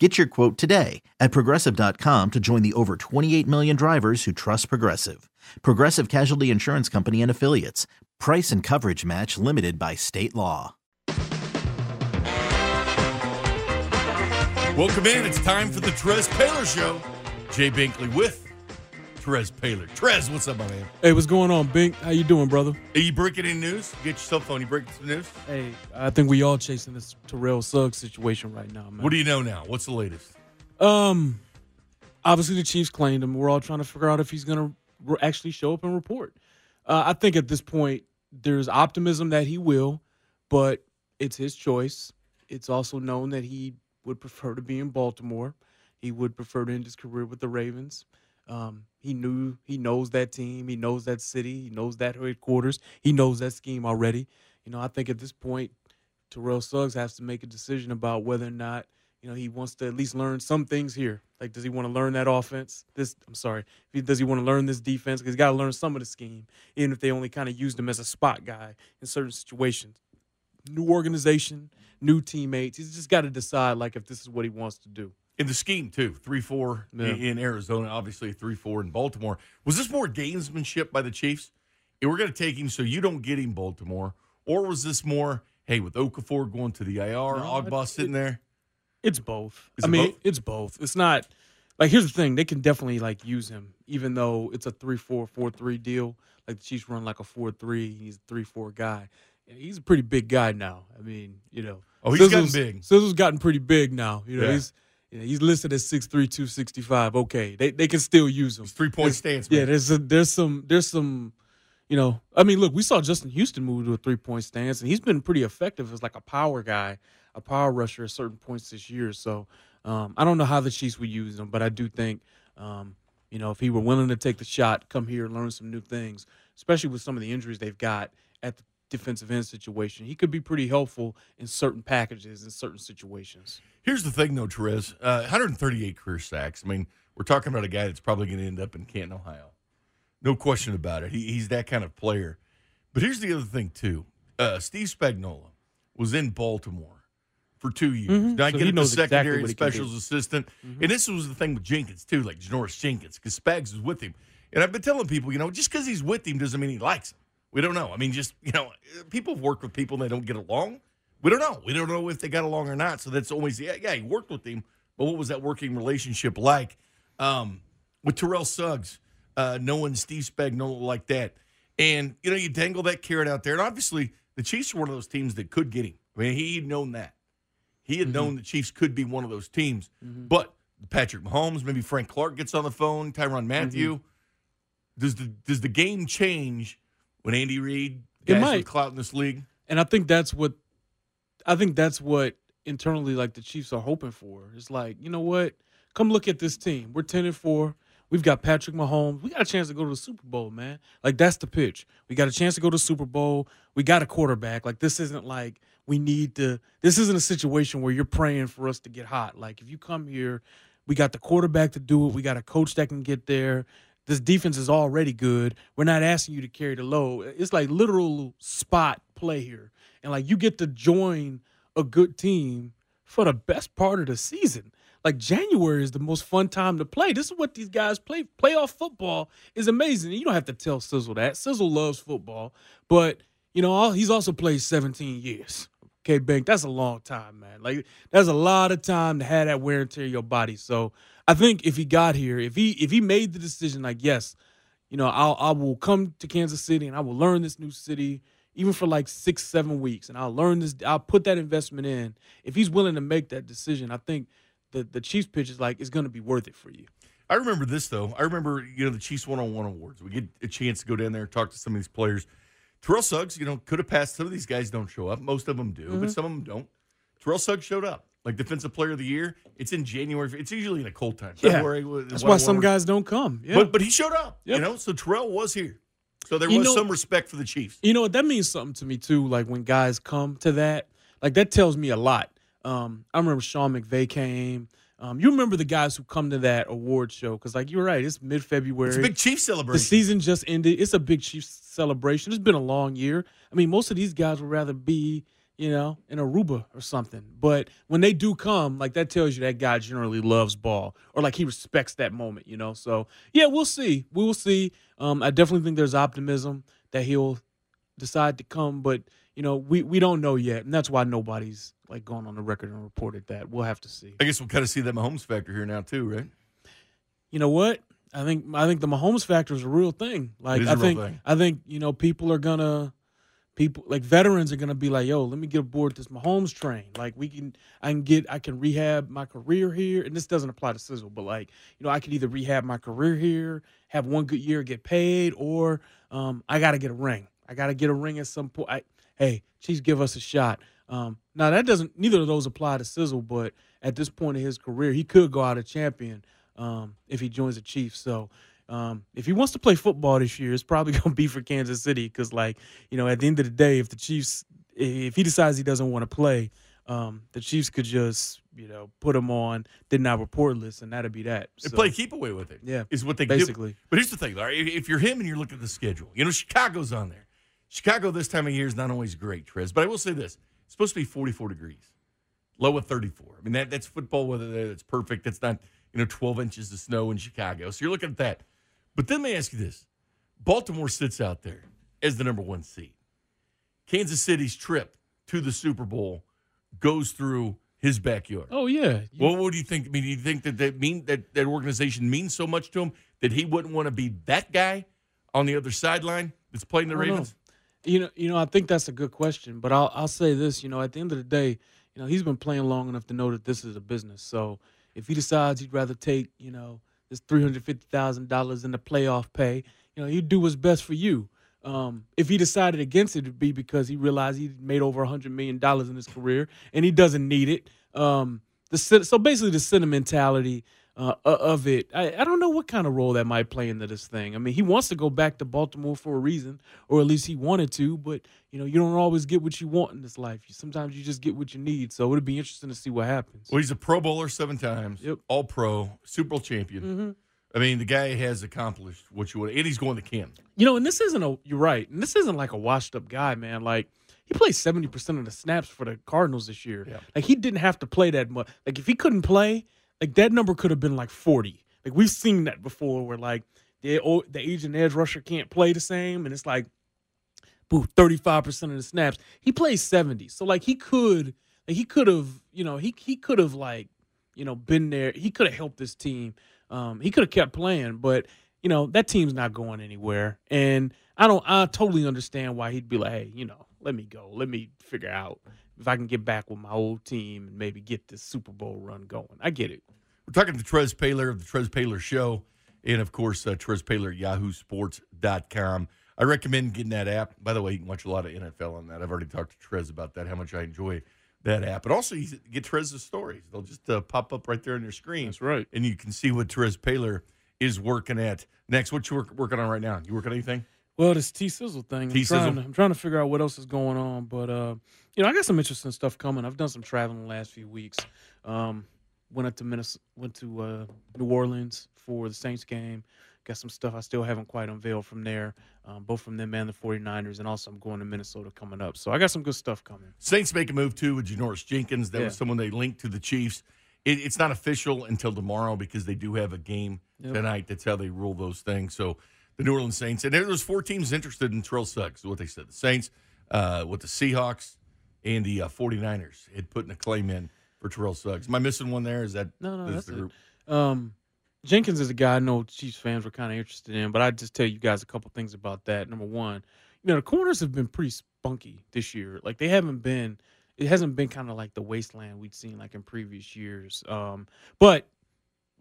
Get your quote today at progressive.com to join the over 28 million drivers who trust Progressive. Progressive Casualty Insurance Company and Affiliates. Price and coverage match limited by state law. Welcome in. It's time for the Trez Paylor Show. Jay Binkley with Trez Paylor. Trez, what's up, my man? Hey, what's going on, Bink? How you doing, brother? Are you breaking in news? Get your cell phone. You breaking some news? Hey, I think we all chasing this Terrell Suggs situation right now, man. What do you know now? What's the latest? Um, obviously the Chiefs claimed him. We're all trying to figure out if he's going to actually show up and report. Uh, I think at this point there's optimism that he will, but it's his choice. It's also known that he would prefer to be in Baltimore. He would prefer to end his career with the Ravens. Um, he knew he knows that team. He knows that city. He knows that headquarters. He knows that scheme already. You know, I think at this point, Terrell Suggs has to make a decision about whether or not you know he wants to at least learn some things here. Like, does he want to learn that offense? This, I'm sorry, does he want to learn this defense? Because he's got to learn some of the scheme, even if they only kind of used him as a spot guy in certain situations. New organization, new teammates. He's just got to decide like if this is what he wants to do. In the scheme, too. 3 4 Yeah. in Arizona, obviously 3 4 in Baltimore. Was this more gamesmanship by the Chiefs? Hey, we're going to take him so you don't get him, Baltimore. Or was this more, hey, with Okafor going to the IR, No, Ogbah it- sitting there? It's both. Is I it mean, both? it's both. It's not like here's the thing: they can definitely like use him, even though it's a three-four-four-three deal. Like the Chiefs run like a four-three. He's a three-four guy. And he's a pretty big guy now. I mean, you know. Oh, he's gotten Sizzle's- big. Sizzle's gotten pretty big now. You know, Yeah. he's know, he's listed as 6'3", 265. Okay, they they can still use him. Three point stance, Yeah, there's a, there's some there's some, you know, I mean, look, we saw Justin Houston move to a three point stance, and he's been pretty effective as like a power guy, a power rusher at certain points this year. So um, I don't know how the Chiefs would use him, but I do think, um, you know, if he were willing to take the shot, come here, learn some new things, especially with some of the injuries they've got at the defensive end situation, he could be pretty helpful in certain packages in certain situations. Here's the thing, though, Terez. Uh, 138 career sacks. I mean, we're talking about a guy that's probably going to end up in Canton, Ohio. No question about it. He, he's that kind of player. But here's the other thing, too. Uh, Steve Spagnuolo was in Baltimore for two years. Mhm. Now, I So get he him the knows exactly secondary what and he can do. specials assistant. And this was the thing with Jenkins, too, like Janoris Jenkins, because Spags was with him. And I've been telling people, you know, just because he's with him doesn't mean he likes him. We don't know. I mean, just, you know, people have worked with people and they don't get along. We don't know. We don't know if they got along or not. So that's always, yeah, yeah, he worked with him, but what was that working relationship like? Um, with Terrell Suggs, uh, knowing Steve Spagnuolo like that. And, you know, you dangle that carrot out there. And obviously, the Chiefs are one of those teams that could get him. I mean, he'd known that. He had known the Chiefs could be one of those teams. But Patrick Mahomes, maybe Frank Clark gets on the phone, Tyrann Mathieu. Does the does the game change when Andy Reid It guys might. with clout in this league? and I think that's what I think that's what internally like the Chiefs are hoping for. It's like, you know what? Come look at this team. We're 10 and 4. We've got Patrick Mahomes. We got a chance to go to the Super Bowl, man. Like that's the pitch. We got a chance to go to the Super Bowl. We got a quarterback. Like this isn't like we need to this isn't a situation where you're praying for us to get hot. Like if you come here, we got the quarterback to do it. We got a coach that can get there. This defense is already good. We're not asking you to carry the load. It's like literal spot play here. And like you get to join a good team for the best part of the season. Like January is the most fun time to play. This is what these guys play. Playoff football is amazing. You don't have to tell Sizzle that. Sizzle loves football, but you know he's also played 17 years. Okay, Bink, that's a long time, man. Like that's a lot of time to have that wear and tear your body. So I think if he got here, if he if he made the decision, like yes, you know, I'll I will come to Kansas City and I will learn this new city, even for like six, seven weeks, and I'll learn this. I'll put that investment in. If he's willing to make that decision, I think the the Chiefs pitch is like it's going to be worth it for you. I remember this though. I remember you know the Chiefs one on one awards. We get a chance to go down there and talk to some of these players. Terrell Suggs, you know, could have passed. Some of these guys don't show up. Most of them do, Mm-hmm. but some of them don't. Terrell Suggs showed up. Like defensive player of the year. It's in January. It's usually in a cold time. Yeah. February. That's why some guys don't come. Yeah. But but he showed up. You know, so Terrell was here. So there You was know- some respect for the Chiefs. You know what? That means something to me too. Like when guys come to that, like that tells me a lot. Um, I remember Sean McVay came. Um, you remember the guys who come to that award show because, like, you're right. It's mid February. It's a big Chiefs celebration. the season just ended. It's a big Chiefs celebration. It's been a long year. I mean, most of these guys would rather be, you know, in Aruba or something. But when they do come, like that tells you that guy generally loves ball or like he respects that moment, you know. So yeah, we'll see. We will see. Um, I definitely think there's optimism that he'll decide to come, but you know, we we don't know yet, and that's why nobody's like gone on the record and reported that. We'll have to see. I guess we'll kind of see that Mahomes factor here now too, right? you know what? I think I think the Mahomes factor is a real thing. Like I think thing. I think you know people are gonna people like veterans are gonna be like, yo, let me get aboard this Mahomes train. Like we can I can get I can rehab my career here, and this doesn't apply to Sizzle, but like you know I could either rehab my career here, have one good year, get paid, or um, I got to get a ring. I got to get a ring at some point. I, hey, Chiefs, give us a shot. Um, now that doesn't neither of those apply to Sizzle, but at this point in his career, he could go out a champion um, if he joins the Chiefs. So um, if he wants to play football this year, it's probably going to be for Kansas City because, like, you know, at the end of the day, if the Chiefs, if he decides he doesn't want to play, um, the Chiefs could just, you know, put him on did not report list, and that'd be that. So, play keep away with it. Yeah, is what they do. basically. But here's the thing, Larry. If if you're him and you're looking at the schedule, you know Chicago's on there. Chicago this time of year is not always great, Trez. But I will say this: it's supposed to be 44 degrees, low of 34. I mean that that's football weather there. That's perfect. That's not you know 12 inches of snow in Chicago. So you're looking at that. But then let me ask you this: Baltimore sits out there as the number one seed. Kansas City's trip to the Super Bowl goes through his backyard. Oh yeah, You- What would you think? I mean, do you think that that mean that that organization means so much to him that he wouldn't want to be that guy on the other sideline that's playing the don't know. Ravens? You know, you know, I think that's a good question, but I'll I'll say this. You know, at the end of the day, you know, he's been playing long enough to know that this is a business. So if he decides he'd rather take, you know, this three hundred fifty thousand dollars in the playoff pay, you know, he'd do what's best for you. Um, if he decided against it, it'd be because he realized he made over a hundred million dollars in his career and he doesn't need it. Um, the so basically the sentimentality uh, of it, I, I don't know what kind of role that might play into this thing. I mean, he wants to go back to Baltimore for a reason, or at least he wanted to. But you know, you don't always get what you want in this life. Sometimes you just get what you need. So it'd be interesting to see what happens. Well, he's a Pro Bowler seven times, Yep. All Pro, Super Bowl champion. hmm I mean, the guy has accomplished what you want, and he's going to Canton. You know, and this isn't a. You're right, and this isn't like a washed up guy, man. Like he played seventy percent of the snaps for the Cardinals this year. Yeah. Like he didn't have to play that much. Like if he couldn't play, like that number could have been like forty. Like we've seen that before, where like the the Asian edge rusher can't play the same, and it's like, boo, thirty five percent of the snaps. He plays seventy, so like he could, like he could have, you know, he he could have like, you know, been there. He could have helped this team. Um, he could have kept playing, but you know that team's not going anywhere. And I don't, I totally understand why he'd be like, hey, you know, let me go, let me figure out if I can get back with my old team and maybe get this Super Bowl run going. I get it. We're talking to Trez Paylor of the Trez Paylor Show, and of course, uh, Trez Paylor at yahoosports.com. I recommend getting that app. By the way, you can watch a lot of NFL on that. I've already talked to Trez about that, how much I enjoy that app. But also, you get Trez's stories. They'll just uh, pop up right there on your screen. That's right. And you can see what Trez Paylor is working at. Next, what you work, working on right now? You working on anything? Well, this T Sizzle thing. I'm T-Sizzle. trying, to, I'm trying to figure out what else is going on, but uh, you know, I got some interesting stuff coming. I've done some traveling the last few weeks. Um, went up to Minnesota, went to uh, New Orleans for the Saints game. Got some stuff I still haven't quite unveiled from there, um, both from them and the 49ers, and also I'm going to Minnesota coming up. So I got some good stuff coming. Saints make a move too with Janoris Jenkins. That Yeah. was someone they linked to the Chiefs. It, it's not official until tomorrow because they do have a game Yep. tonight. That's how they rule those things. So the New Orleans Saints, and there was four teams interested in Terrell Suggs, what they said. The Saints, uh, with the Seahawks, and the uh, 49ers had put in a claim in for Terrell Suggs. Am I missing one there? Is that No, no, that's the it. group? Um, Jenkins is a guy I know Chiefs fans were kind of interested in, but I just tell you guys a couple things about that. Number one, you know the corners have been pretty spunky this year. Like they haven't been, it hasn't been kind of like the wasteland we'd seen like in previous years. Um, but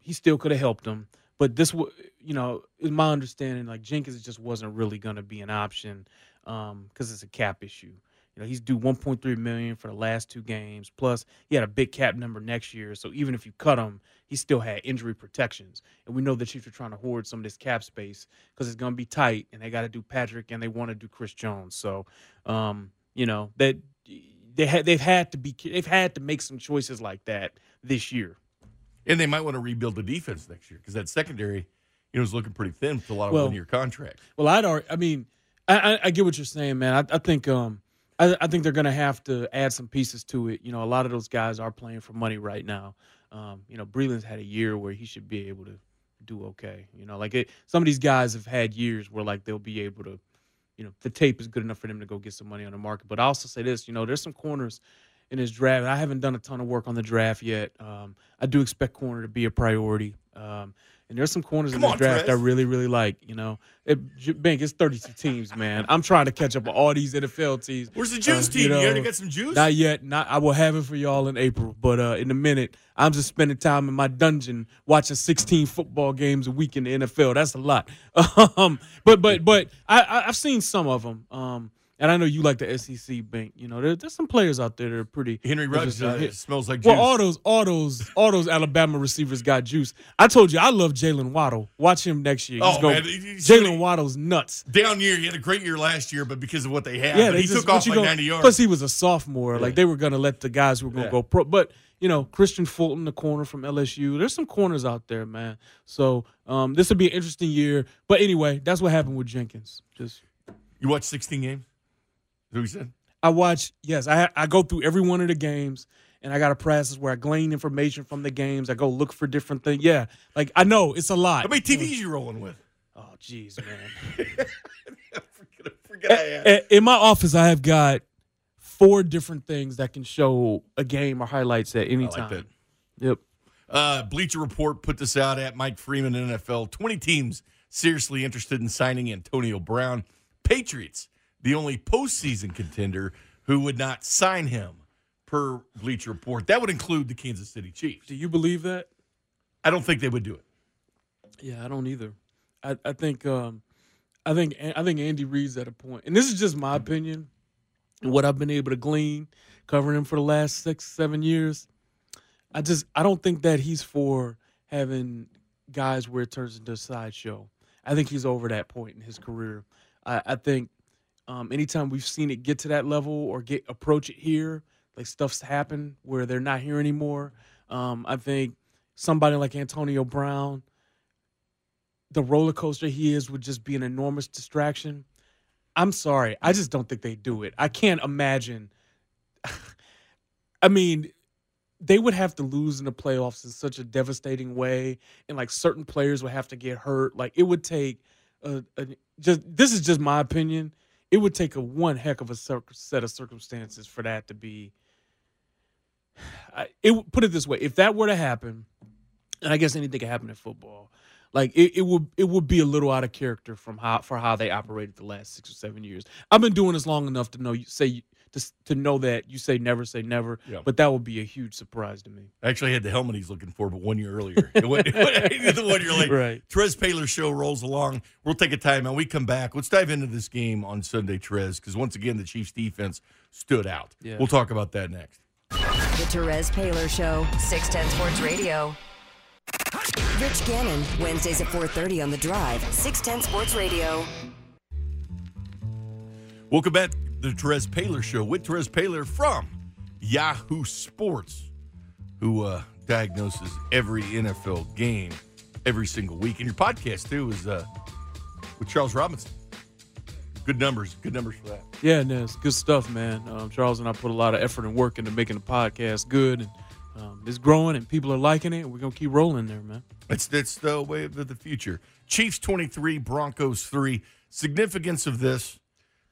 he still could have helped them. But this, you know, is my understanding. Like Jenkins just wasn't really going to be an option because it's a cap issue. You know, he's due 1.3 million for the last two games. Plus, he had a big cap number next year. So even if you cut him, he still had injury protections. And we know the Chiefs are trying to hoard some of this cap space because it's going to be tight, and they got to do Patrick and they want to do Chris Jones. So, um, you know that they had they've had to be they've had to make some choices like that this year. And they might want to rebuild the defense next year because that secondary, you know, is looking pretty thin with a lot of Well- one-year contracts. Well, I'd already, I mean, I, I, I get what you're saying, man. I, I think um, I, I think they're gonna have to add some pieces to it. You know, a lot of those guys are playing for money right now. Um, you know, Breeland's had a year where he should be able to do okay. You know, like it, some of these guys have had years where like they'll be able to, you know, the tape is good enough for them to go get some money on the market. But I also say this, you know, there's some corners in his draft. I haven't done a ton of work on the draft yet. Um, I do expect corner to be a priority. Um, and there's some corners Come in this on, draft. I really, really like. You know, it, Bink, it's 32 teams, man. I'm trying to catch up with all these NFL teams. Where's the juice Uh, team? you You, know, already got some juice? Not yet. Not. I will have it for y'all in April, but uh, in a minute, I'm just spending time in my dungeon watching 16 football games a week in the NFL. That's a lot. Um, but but but I, I I've seen some of them. Um, and I know you like the SEC bank. You know, there, there's some players out there that are pretty. Henry Ruggs uh, smells like juice. well, all those, all those, all those Alabama receivers got juice. I told you, I love Jaylen Waddle. Watch him next year. He's Oh, going- man, you- you see what Jaylen Waddle's nuts. Down year, he had a great year last year, but because of what they had, Yeah, but they he just, took off like gonna- 90 yards. Plus, he was a sophomore. Yeah. Like they were going to let the guys who were going to Yeah. go pro. But you know, Kristian Fulton, the corner from LSU. There's some corners out there, man. So um, this would be an interesting year. But anyway, that's what happened with Jenkins. Just you watch 16 games? Said? I watch. Yes, I I go through every one of the games. And I got a process where I glean information from the games. I go look for different things. Yeah, like I know it's a lot. How many TVs you rolling with? Oh, jeez, man. forget, forget. A- In my office, I have got four different things that can show a game or highlights at any I like time. that. Yep. Uh, Bleacher Report put this out at Mike Freeman NFL. 20 teams seriously interested in signing Antonio Brown. Patriots, the only postseason contender who would not sign him, per Bleacher Report. That would include the Kansas City Chiefs. Do you believe that? I don't think they would do it. Yeah, I don't either. I, I think um, I think I think Andy Reid's at a point, and this is just my opinion, what I've been able to glean covering him for the last six, seven years. I just I don't think that he's for having guys where it turns into a sideshow. I think he's over that point in his career. I, I think um, anytime we've seen it get to that level or get approach it here, like stuff's happened where they're not here anymore. Um, I think somebody like Antonio Brown, the roller coaster he is would just be an enormous distraction. I'm sorry, I just don't think they do it. I can't imagine. I mean, they would have to lose in the playoffs in such a devastating way, and like certain players would have to get hurt. Like it would take a, a just this is just my opinion. It would take a one heck of a set of circumstances for that to be. I, it put it this way: if that were to happen, and I guess anything can happen in football. Like it, it would it would be a little out of character from how for how they operated the last six or seven years. I've been doing this long enough to know you say to to know that you say never say never, Yeah. but that would be a huge surprise to me. I actually had the helmet he's looking for, but one year earlier. It went- the one year late. Right. Trez Paylor show rolls along. We'll take a timeout. We come back. Let's dive into this game on Sunday, Trez, because once again, the Chiefs defense stood out. Yeah. We'll talk about that next. The Terez Paylor Show, 610 Sports Radio. Rich Gannon, Wednesdays at 4.30 on The Drive, 610 Sports Radio. Welcome back to the Terez Paylor Show with Terez Paylor from Yahoo Sports, who uh, diagnoses every NFL game every single week. And your podcast, too, is uh, with Charles Robinson. Good numbers. Good numbers for that. Yeah, no, it's good stuff, man. Um, Charles and I put a lot of effort and work into making the podcast good, and um, it's growing, and people are liking it. And we're gonna keep rolling there, man. It's, that's the way of the future. Chiefs 23, Broncos 3. Significance of this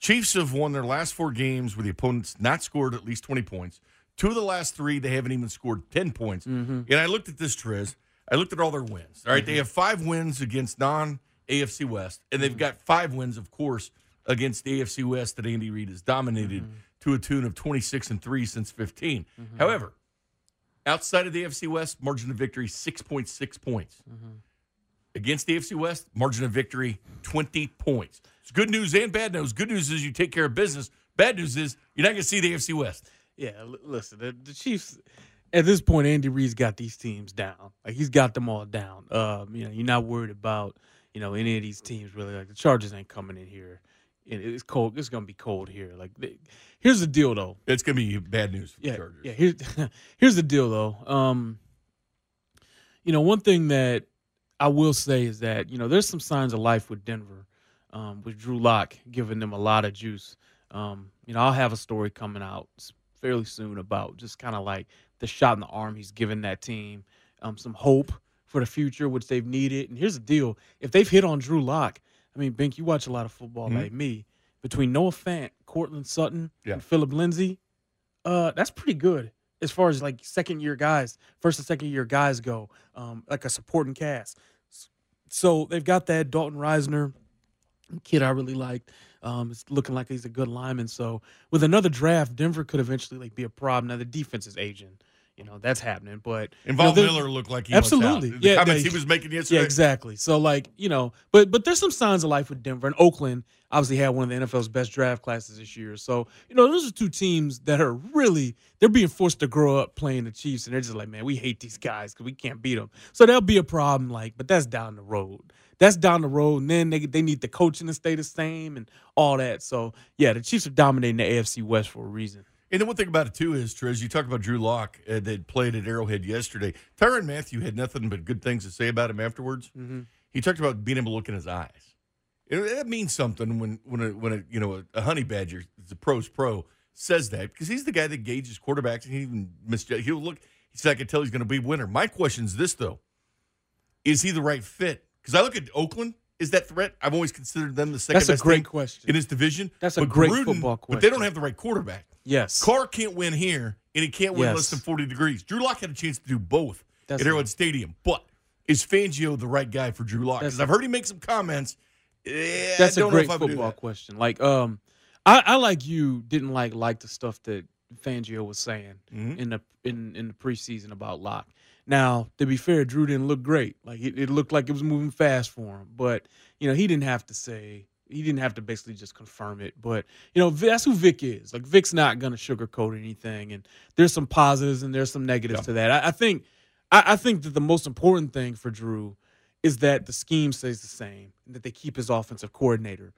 Chiefs have won their last four games where the opponents not scored at least 20 points. Two of the last three, they haven't even scored 10 points. Mm-hmm. And I looked at this, Trez. I looked at all their wins. All right, They mm-hmm. have five wins against non AFC West, and they've mm-hmm. got five wins, of course, against the AFC West that Andy Reid has dominated to a tune of 26 and 3 since 15. However, outside of the AFC West, margin of victory 6.6 points against the AFC West, margin of victory 20 points. It's good news and bad news. Good news is you take care of business. Bad news is you're not going to see the AFC West. Yeah, l- listen, the, the Chiefs at this point, Andy Reid's got these teams down. Like he's got them all down. Um, you know, you're not worried about you know any of these teams really. Like the Chargers ain't coming in here. And it's cold. It's gonna be cold here. Like, they, here's the deal, though. It's going to be bad news for Yeah, the Chargers. yeah. Here's here's the deal, though. Um, you know, one thing that I will say is that you know there's some signs of life with Denver, um, with Drew Lock giving them a lot of juice. Um, you know, I'll have a story coming out fairly soon about just kind of like the shot in the arm he's given that team, um, some hope for the future, which they've needed. And here's the deal: if they've hit on Drew Lock, I mean, Bink, you watch a lot of football Mhm. like me. Between Noah Fant, Courtland Sutton, Yeah. and Philip Lindsay, uh, that's pretty good as far as like second year guys, first and second year guys go, um, like a supporting cast. So they've got that Dalton Risner kid I really liked. Um, it's looking like he's a good lineman. So with another draft, Denver could eventually like be a problem. Now the defense is aging. You know that's happening, but And you know, Miller looked like he Absolutely. Yeah, comments they- he was making yesterday. yeah, exactly. So like, you know, but but there's some signs of life with Denver and Oakland. Obviously, had one of the NFL's best draft classes this year. So you know, those are two teams that are really they're being forced to grow up playing the Chiefs, and they're just like, man, we hate these guys because we can't beat them. So there'll be a problem. Like, but that's down the road. That's down the road, and then they they need the coaching to stay the same and all that. So yeah, the Chiefs are dominating the AFC West for a reason. And then one thing about it too is, Trez, you talk about Drew Lock uh, that played at Arrowhead yesterday. Tyrann Mathieu had nothing but good things to say about him afterwards. Mhm. He talked about being able to look in his eyes. And that means something when when a, when a you know a, a honey badger, the pro's pro, says that because he's the guy that gauges quarterbacks and he even misjudge. He'll look. He said, "I can tell he's going to be a winner." My question is this though: Is he the right fit? Because I look at Oakland. Is that threat? I've always considered them the second That's a best great question. in his division. That's a But great Gruden- football But they don't have the right quarterback. Yes, Carr can't win here, and he can't win Yes. less than 40 degrees. Drew Lock had a chance to do both That's at Arrowhead right. Stadium. But is Fangio the right guy for Drew Lock? Because I've heard he make some comments. Eh, That's I a great know if I football that. question. Like, um, I, I like you didn't like like the stuff that Fangio was saying Mhm. in the in in the preseason about Lock. Now, to be fair, Drew didn't look great. Like it, it looked like it was moving fast for him, but you know he didn't have to say he didn't have to basically just confirm it. But you know that's who Vic is. Like Vic's not gonna sugarcoat anything, and there's some positives and there's some negatives Yeah. to that. I, I think I, I think that the most important thing for Drew is that the scheme stays the same and that they keep his offensive coordinator.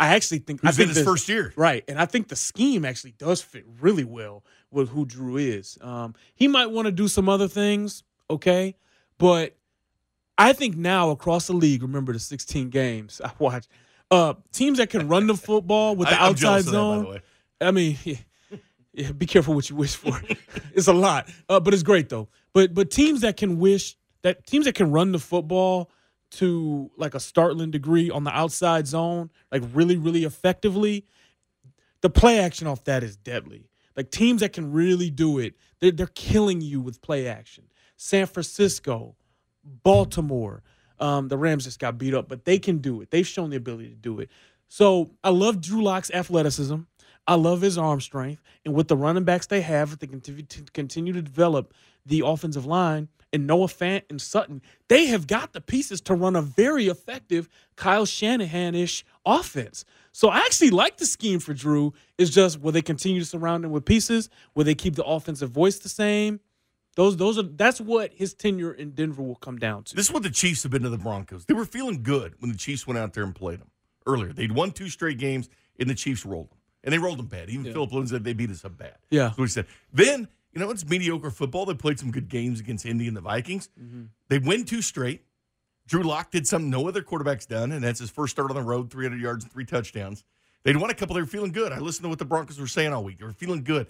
I actually think I Who's think in his first year? Right. And I think the scheme actually does fit really well with who Drew is. Um, he might want to do some other things, okay? But I think now across the league, remember the 16 games I watched, uh, teams that can run the football with the I- outside that, zone. the way. I mean, yeah, yeah, be careful what you wish for. it's a lot, uh, but it's great though. But but teams that can wish that teams that can run the football to like a startling degree on the outside zone, like really really effectively, the play action off that is deadly. Like teams that can really do it, they're, they're killing you with play action. San Francisco, Baltimore, um, the Rams just got beat up, but they can do it. They've shown the ability to do it. So I love Drew Lock's athleticism. I love his arm strength, and with the running backs they have, if they continue to continue to develop the offensive line and Noah Fant and Sutton, they have got the pieces to run a very effective Kyle Shanahan-ish offense. So I actually like the scheme for Drew. It's just will they continue to surround him with pieces? Will they keep the offensive voice the same? Those those are that's what his tenure in Denver will come down to. This is what the Chiefs have been to the Broncos. They were feeling good when the Chiefs went out there and played them earlier. They'd won two straight games, and the Chiefs rolled them. And they rolled them bad. Even Yeah. Philip Lindsay said they beat us up bad. Yeah. What he said. Then, you know, it's mediocre football. They played some good games against Indy and the Vikings. Mm-hmm. They win two straight. Drew Lock did something no other quarterback's done, and that's his first start on the road, 300 yards and three touchdowns. They'd won a couple. They were feeling good. I listened to what the Broncos were saying all week. They were feeling good,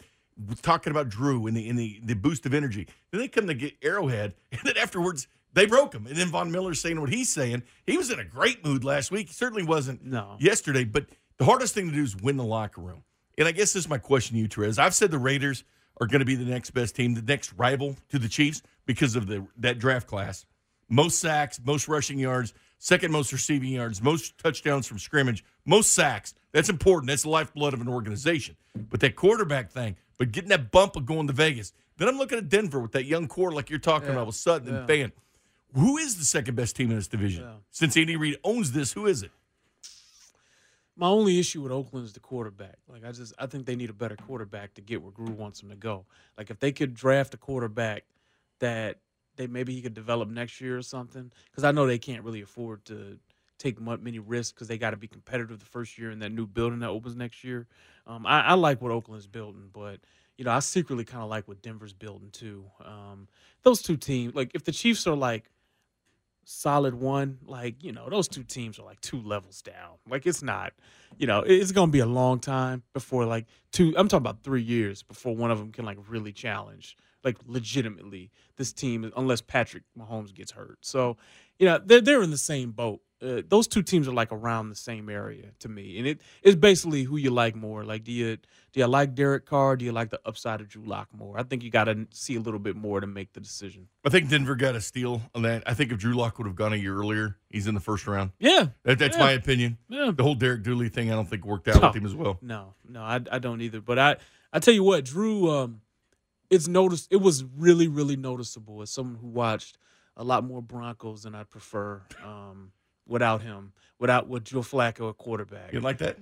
talking about Drew and the in the, the boost of energy. Then they come to get Arrowhead, and then afterwards they broke him. And then Von Miller's saying what he's saying. He was in a great mood last week. He certainly wasn't No. yesterday. But the hardest thing to do is win the locker room. And I guess this is my question to you, Terez. I've said the Raiders are going to be the next best team, the next rival to the Chiefs because of the that draft class. Most sacks, most rushing yards, second most receiving yards, most touchdowns from scrimmage, most sacks. That's important. That's the lifeblood of an organization. But that quarterback thing, but getting that bump of going to Vegas. Then I'm looking at Denver with that young core like you're talking Yeah. about with Sutton and Fant. Who is the second best team in this division? Yeah. Since Andy Reid owns this, who is it? My only issue with Oakland is the quarterback. Like I just I think they need a better quarterback to get where Drew wants them to go. Like if they could draft a quarterback that they maybe he could develop next year or something. Because I know they can't really afford to take many risks because they got to be competitive the first year in that new building that opens next year. Um, I, I, like what Oakland's building, but you know I secretly kind of like what Denver's building too. Um, those two teams, like if the Chiefs are like solid one, like, you know, those two teams are like two levels down. Like it's not, you know, it's to be a long time before like two, I'm talking about three years before one of them can like really challenge, like legitimately this team, unless Patrick Mahomes gets hurt. So, you know, they're, they're in the same boat uh, those two teams are like around the same area to me, and it it's basically who you like more. Like, do you do you like Derek Carr? do you like the upside of Drew Lock more? I think you got to see a little bit more to make the decision. I think Denver got a steal on that. I think if Drew Lock would have gone a year earlier, he's in the first round. Yeah, that, that's yeah. my opinion. Yeah. the whole Derek Dooley thing, I don't think worked out no, with him as well. No, no, I, I don't either. But I I tell you what, Drew, um, it's noticed. It was really really noticeable as someone who watched a lot more Broncos than I prefer. Um, without him, without with Joe Flacco at quarterback. You like that?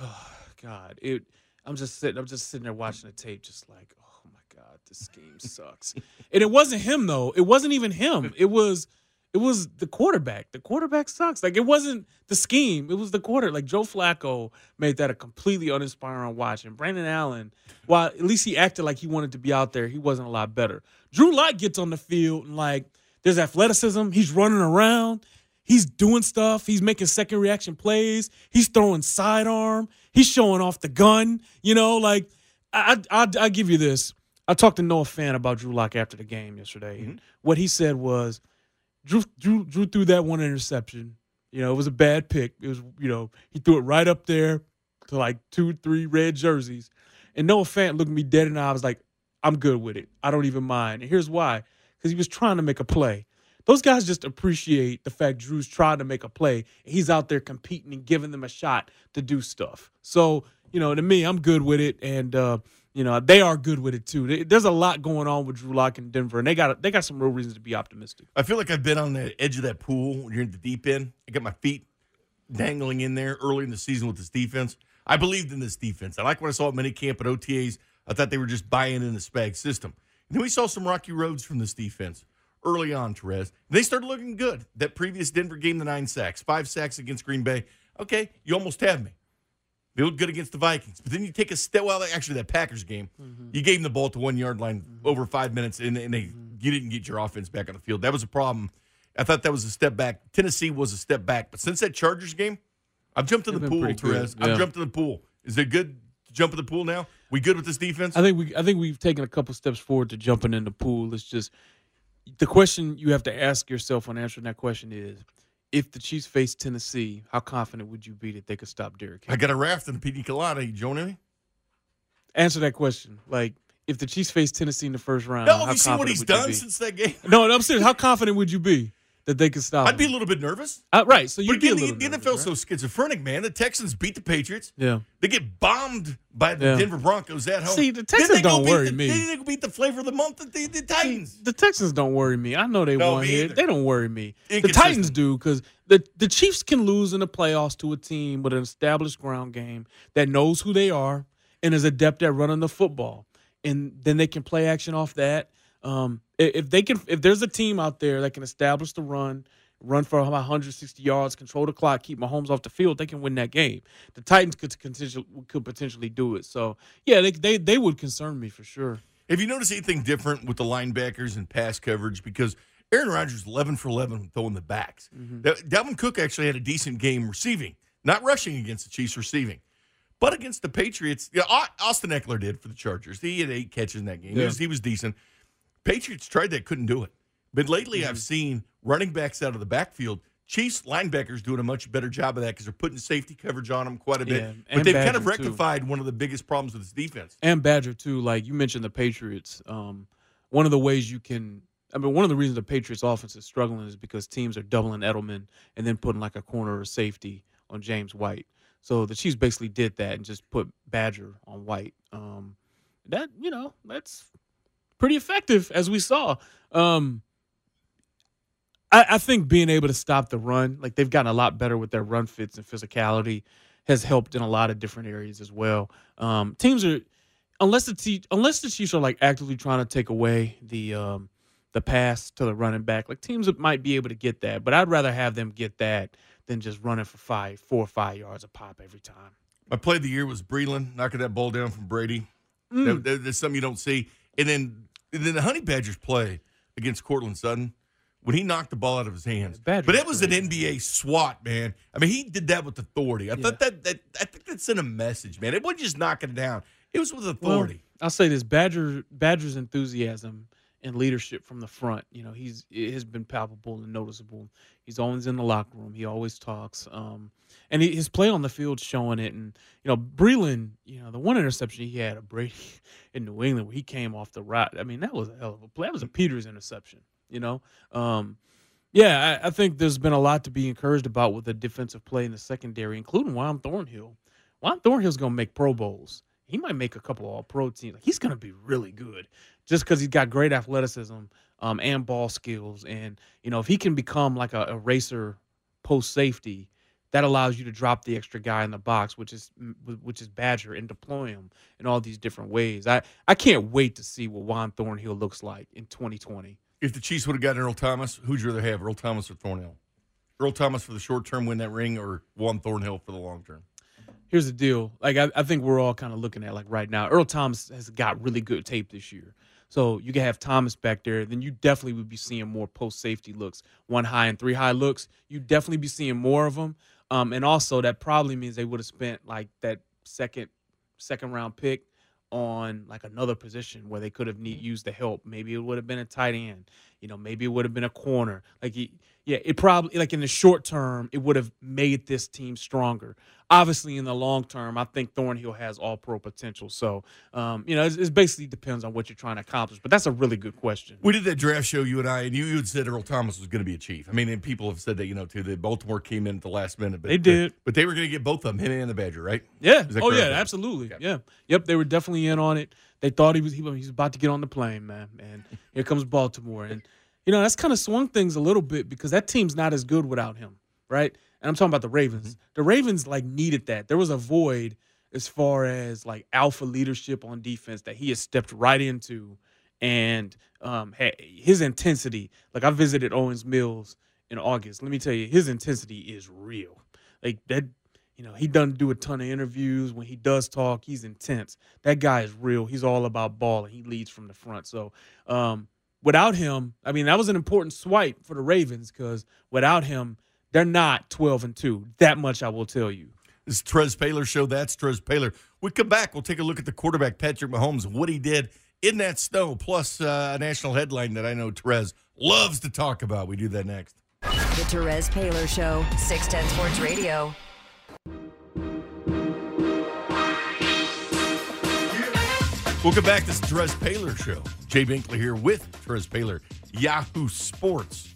Oh, God, it. I'm just sitting. I'm just sitting there watching the tape, just like, oh my God, this game sucks. and it wasn't him though. It wasn't even him. It was. It was the quarterback. The quarterback sucks. Like it wasn't the scheme. It was the quarter. Like Joe Flacco made that a completely uninspiring watch. And Brandon Allen, while at least he acted like he wanted to be out there, he wasn't a lot better. Drew Lock gets on the field and like there's athleticism. He's running around. He's doing stuff. He's making second reaction plays. He's throwing sidearm. He's showing off the gun. You know, like I I I give you this. I talked to Noah Fant about Drew Lock after the game yesterday, mm-hmm. and what he said was, Drew Drew Drew threw that one interception. You know, it was a bad pick. It was you know he threw it right up there to like two three red jerseys, and Noah Fant looked me dead in the eye. I was like, I'm good with it. I don't even mind. And here's why: because he was trying to make a play those guys just appreciate the fact Drew's trying to make a play. He's out there competing and giving them a shot to do stuff. So, you know, to me, I'm good with it. And, uh, you know, they are good with it too. There's a lot going on with Drew Lock in Denver, and they got they got some real reasons to be optimistic. I feel like I've been on the edge of that pool when you're in the deep end. I got my feet dangling in there early in the season with this defense. I believed in this defense. I like what I saw at minicamp at OTAs. I thought they were just buying in the Spag system. And then we saw some rocky roads from this defense early on, Terez. They started looking good. That previous Denver game, the nine sacks, five sacks against Green Bay. Okay, you almost had me. They looked good against the Vikings. But then you take a step, well, actually, that Packers game, mm-hmm. you gave them the ball to one yard line mm-hmm. over five minutes, and, and they, mm-hmm. you didn't get your offense back on the field. That was a problem. I thought that was a step back. Tennessee was a step back. But since that Chargers game, I've jumped in the pool, Terez. Yeah. I've jumped in the pool. Is it good to jump in the pool now? We good with this defense? I think we I think we've taken a couple steps forward to jumping in the pool. It's just the question you have to ask yourself when answering that question is if the Chiefs face Tennessee, how confident would you be that they could stop Derrick Henry? I got a raft in the pina colada. You joining me? Answer that question. Like, if the Chiefs face Tennessee in the first round, no, have you seen what he's done since that game? No, no, I'm serious. How confident would you be? That they could stop. I'd be a little bit nervous. Uh, right. So you again, the, the NFL's right? so schizophrenic, man. The Texans beat the Patriots. Yeah. They get bombed by the yeah. Denver Broncos at home. See, the Texans don't worry the, me. They can beat the flavor of the month, the, the Titans. See, the Texans don't worry me. I know they no, won here. They don't worry me. The Titans do because the, the Chiefs can lose in the playoffs to a team with an established ground game that knows who they are and is adept at running the football. And then they can play action off that. Um, if they can, if there's a team out there that can establish the run – run for about 160 yards, control the clock, keep Mahomes off the field, they can win that game. The Titans could potentially could potentially do it. So yeah, they they, they would concern me for sure. Have you noticed anything different with the linebackers and pass coverage? Because Aaron Rodgers 11 for 11 throwing the backs. Mm-hmm. Dalvin Cook actually had a decent game receiving, not rushing against the Chiefs receiving. But against the Patriots, you know, Austin Ekeler did for the Chargers. He had eight catches in that game. Yeah. He, was, he was decent. Patriots tried that, couldn't do it. But lately, mm-hmm. I've seen running backs out of the backfield. Chiefs linebackers doing a much better job of that because they're putting safety coverage on them quite a bit. Yeah, but they've Badger kind of rectified too. one of the biggest problems with this defense. And Badger too, like you mentioned the Patriots. Um, one of the ways you can, I mean, one of the reasons the Patriots offense is struggling is because teams are doubling Edelman and then putting like a corner or safety on James White. So the Chiefs basically did that and just put Badger on White. Um, that you know that's pretty effective as we saw. Um, I, I, think being able to stop the run, like they've gotten a lot better with their run fits and physicality. has helped in a lot of different areas as well. Um, teams are unless the te- unless the Chiefs are like actively trying to take away the um, the pass to the running back, like teams might be able to get that, but I'd rather have them get that than just running for five, four or five yards a pop every time. My play of the year was Breeland knocking that ball down from Brady. Mm. That- that- that's something you don't see. And then, then the Honey Badgers play against Courtland Sutton when he knocked the ball out of his hands. Badgers but it was an. NBA SWAT, man. I mean, he did that with authority. I thought that, that I think that sent a message, man. It wasn't just knocking it down. It was with Well, authority. I'll say this: Badger Badger's enthusiasm and leadership from the front. You know, he's it has been palpable and noticeable. He's always in the locker room. He always talks. Um, and he, his play on the field showing it. And you know, Breeland, you know, the one interception he had a Brady in New England where he came off the route. I mean, that was a hell of a play. That was a Peters interception. You know. Um, yeah, I, I think there's been a lot to be encouraged about with the defensive play in the secondary, including Juan Thornhill. Juan Thornhill's to make Pro Bowls. He might make a couple All Pro teams. Like, he's to be really good just because he's got great athleticism um, and ball skills. And you know, if he can become like a, a racer post safety, that allows you to drop the extra guy in the box, which is which is Badger, and deploy him in all these different ways. I I can't wait to see what Juan Thornhill looks like in 2020. If the Chiefs would have gotten Earl Thomas, who'd you rather have, Earl Thomas or Thornhill? Earl Thomas for the short term, win that ring, or Juan Thornhill for the long term? here's the deal. Like I, I think we're all kind of looking at like right now. Earl Thomas has got really good tape this year. So you can have Thomas back there, then you definitely would be seeing more post safety looks, one high and three high looks. You definitely be seeing more of them. Um, and also that probably means they would have spent like that second second round pick on like another position where they could have need used the help. Maybe it would have been a tight end. You know, maybe it would have been a corner. Like, he- yeah, it probably like in the short term, it would have made this team stronger. Obviously, in the long term, I think Thornhill has all pro potential. So, um, you know, it basically depends on what you're trying to accomplish. But that's a really good question. We did that draft show, you and I, and you, you had said Earl Thomas was going to be a chief. I mean, and people have said that, you know, too. That Baltimore came in at the last minute. But They did. But they were going to get both of them, him and the Badger, right? Yeah. Oh yeah, absolutely. Okay. Yeah. Yep. They were definitely in on it. They thought he was he, he was about to get on the plane, man. And here comes Baltimore, and you know that's kind of swung things a little bit because that team's not as good without him, right? And I'm talking about the Ravens. Mm-hmm. The Ravens like needed that. There was a void as far as like alpha leadership on defense that he has stepped right into, and um, his intensity. Like I visited Owings Mills in August. Let me tell you, his intensity is real. Like that you know, he doesn't do a ton of interviews. When he does talk, he's intense. That guy is real. He's all about ball, and he leads from the front. So, um, without him, I mean, that was an important swipe for the Ravens because without him, they're not twelve and two. That much I will tell you. This is Trez Paylor show. That's Trez Paylor. We come back. We'll take a look at the quarterback Patrick Mahomes and what he did in that snow, plus uh, a national headline that I know Trez loves to talk about. We do that next. The Terez Paylor Show, 610 Sports Radio. Welcome back. This is Trez Paylor show. Jay Binkley here with Trez Paylor, Yahoo Sports.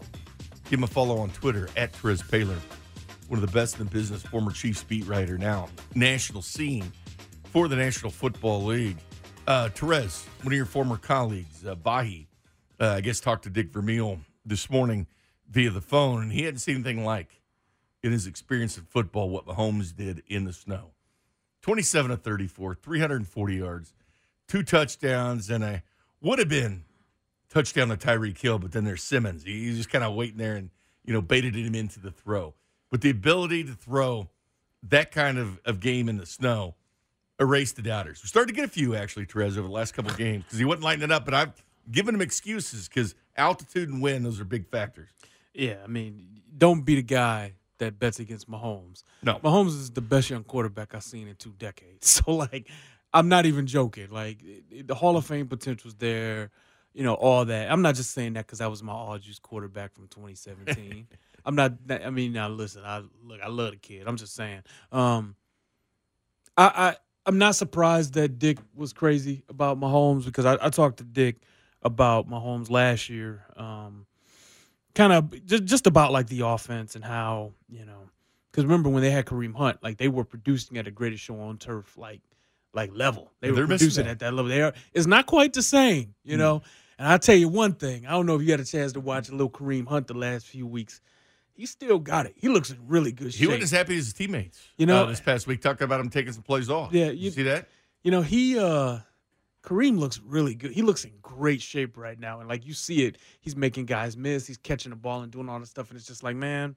Give him a follow on Twitter at Trez Paylor. One of the best in the business, former Chiefs beat writer, now national scene for the National Football League. Uh, Terez, one of your former colleagues, uh, Vahe, uh, I guess talked to Dick Vermeil this morning via the phone, and he hadn't seen anything like in his experience in football what Mahomes did in the snow. 27 to 34, 340 yards, two touchdowns, and a would have been touchdown to Tyreek Hill, but then there's Simmons. He's just kind of waiting there and, you know, baited him into the throw. But the ability to throw that kind of, of game in the snow erased the doubters. We started to get a few, actually, Terez, over the last couple of games because he wasn't lighting it up, but I've given him excuses because altitude and wind, those are big factors. Yeah, I mean, don't be the guy that bets against Mahomes. No. Mahomes is the best young quarterback I've seen in two decades. So like, I'm not even joking. Like it- it- the Hall of Fame potential's there. You know all that. I'm not just saying that because that was my all juice quarterback from 2017. I'm not. I mean, now listen. I look. I love the kid. I'm just saying. Um, I, I I'm not surprised that Dick was crazy about Mahomes because I, I talked to Dick about Mahomes last year. Um, kind of just just about like the offense and how you know because remember when they had Kareem Hunt, like they were producing at a greatest show on turf, like like level. They They're were producing that. at that level. They are. It's not quite the same, you Mm. know. And I'll tell you one thing. I don't know if you had a chance to watch a little Kareem Hunt the last few weeks. he still got it. He looks in really good shape. He wasn't as happy as his teammates. You know- uh, this past week talking about him taking some plays off. Yeah, you, you- see that? You know, he uh Kareem looks really good. He looks in great shape right now. And like you see it, he's making guys miss. He's catching the ball and doing all this stuff. And it's just like, man,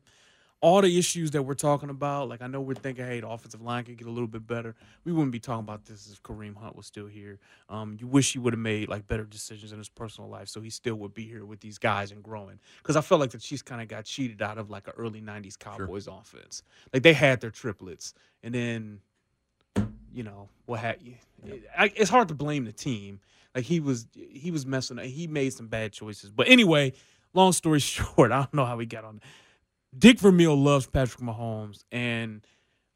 all the issues that we're talking about, like I know we're thinking, hey, the offensive line could get a little bit better. We wouldn't be talking about this if Kareem Hunt was still here. Um, you wish he would have made like better decisions in his personal life, so he still would be here with these guys and growing. Because I felt like the Chiefs kind of got cheated out of like an early '90s Cowboys offense. Like they had their triplets, and then you know what ha- I, it's hard to blame the team like he was he was messing up he made some bad choices but anyway long story short i don't know how we got on dick vermeil loves patrick mahomes and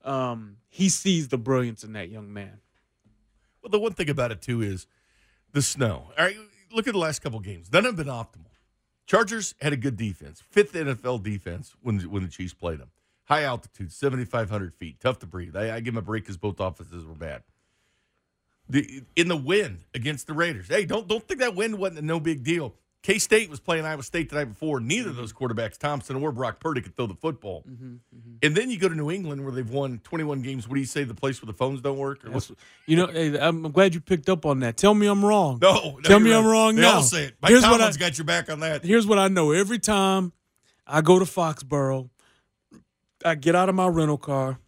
um he sees the brilliance in that young man Well, the one thing about it too is the snow. All right, look at the last couple games. None have been optimal. Chargers had a good defense, fifth NFL defense when when the Chiefs played them. High altitude, seventy five hundred feet, tough to breathe. I, I give them a break because both offenses were bad. The in the wind against the Raiders. Hey, don't don't think that wind wasn't no big deal. K State was playing Iowa State the night before. Neither of mm-hmm. those quarterbacks, Thompson or Brock Purdy, could throw the football. Mm-hmm, mm-hmm. And then you go to New England where they've won 21 games. What do you say? The place where the phones don't work? Or you know hey, i'm glad you picked up on that tell me i'm wrong no, no, tell me right. i'm wrong they now all say it. Mike here's what I, got your back on that. here's what I know. Every time I go to Foxborough, I get out of my rental car.